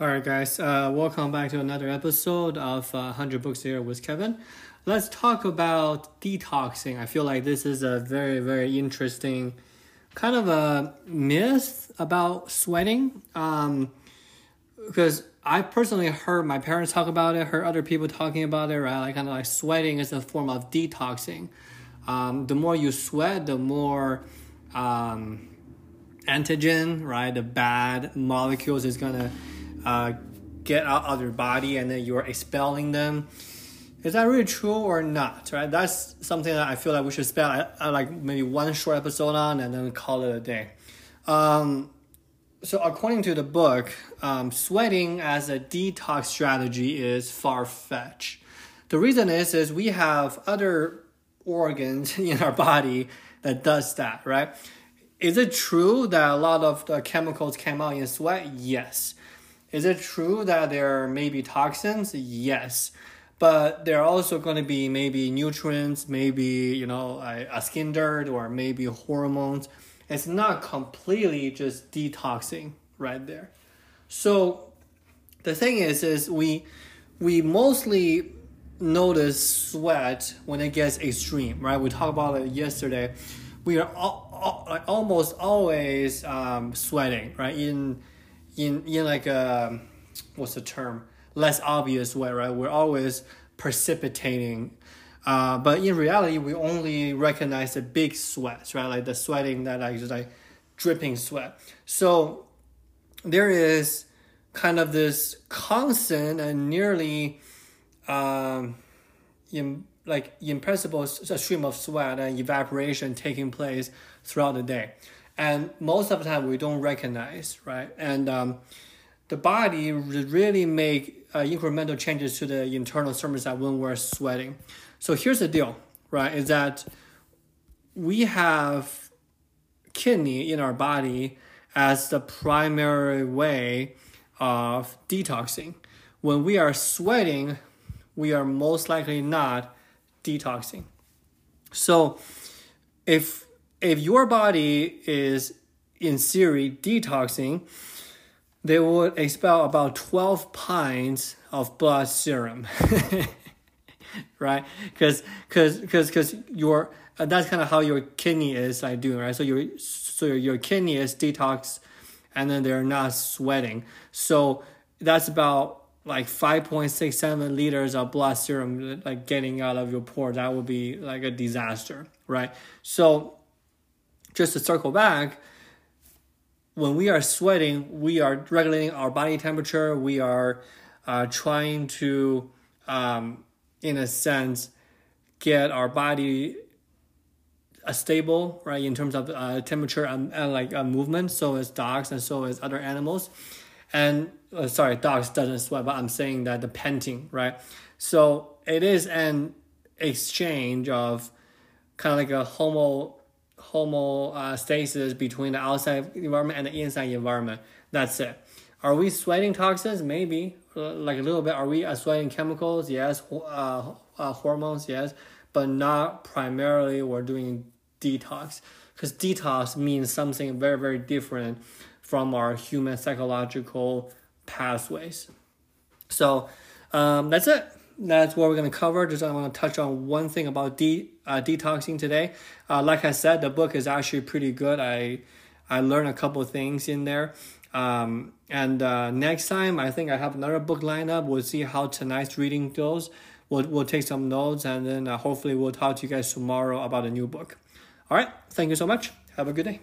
All right, guys, uh, welcome back to another episode of uh, 100 Books Here with Kevin. Let's talk about detoxing. I feel like this is a very, very interesting kind of a myth about sweating. Um, because I personally heard my parents talk about it, heard other people talking about it, right? Like kind of like sweating is a form of detoxing. Um, the more you sweat, the more um, antigen, right? The bad molecules is gonna uh, get out of your body and then you're expelling them. Is that really true or not? Right? That's something that I feel like we should spend uh, like maybe one short episode on and then call it a day. Um, so according to the book, um, sweating as a detox strategy is far fetched. The reason is is we have other organs in our body that does that, right? Is it true that a lot of the chemicals came out in sweat? Yes. Is it true that there may be toxins? Yes. But there are also going to be maybe nutrients, maybe, you know, a, skin dirt or maybe hormones. It's not completely just detoxing right there. So the thing is, is we we mostly notice sweat when it gets extreme, right? We talked about it yesterday. We are all, all, almost always um, sweating, right? In in in like a what's the term? Less obvious way right? We're always precipitating uh, but in reality we only recognize the big sweats right? Like the sweating that like just like dripping sweat. So there is kind of this constant and nearly um, in, like impressible stream of sweat and evaporation taking place throughout the day and most of the time we don't recognize, right? And um, the body really make uh, incremental changes to the internal thermostat when we're sweating. So here's the deal, right? Is that we have kidney in our body as the primary way of detoxing. When we are sweating, we are most likely not detoxing. So if if your body is in theory detoxing, they would expel about 12 pints of blood serum. right? Because because because because your uh, that's kind of how your kidney is like doing, right? So your so your kidney is detox, and then they're not sweating. So that's about like 5.67 liters of blood serum like getting out of your pores. That would be like a disaster, right? So just to circle back, when we are sweating, we are regulating our body temperature. We are uh, trying to, um, in a sense, get our body a stable, right, in terms of uh, temperature and, and like uh, movement. So is dogs and so is other animals. And uh, sorry, dogs doesn't sweat, but I'm saying that the panting, right? So it is an exchange of kind of like a homo homeostasis between the outside environment and the inside environment. That's it. Are we sweating toxins? Maybe, uh, like a little bit. Are we uh, sweating chemicals? Yes. Uh, uh, hormones? Yes. But not primarily we're doing detox. Because detox means something very, very different from our human psychological pathways. So um, that's it that's what we're going to cover. Just I want to touch on one thing about de- uh, detoxing today. Uh, like I said, the book is actually pretty good. I I learned a couple things in there. Um, and uh, next time, I think I have another book lined up. We'll see how tonight's reading goes. We'll, we'll take some notes and then uh, hopefully we'll talk to you guys tomorrow about a new book. All right. Thank you so much. Have a good day.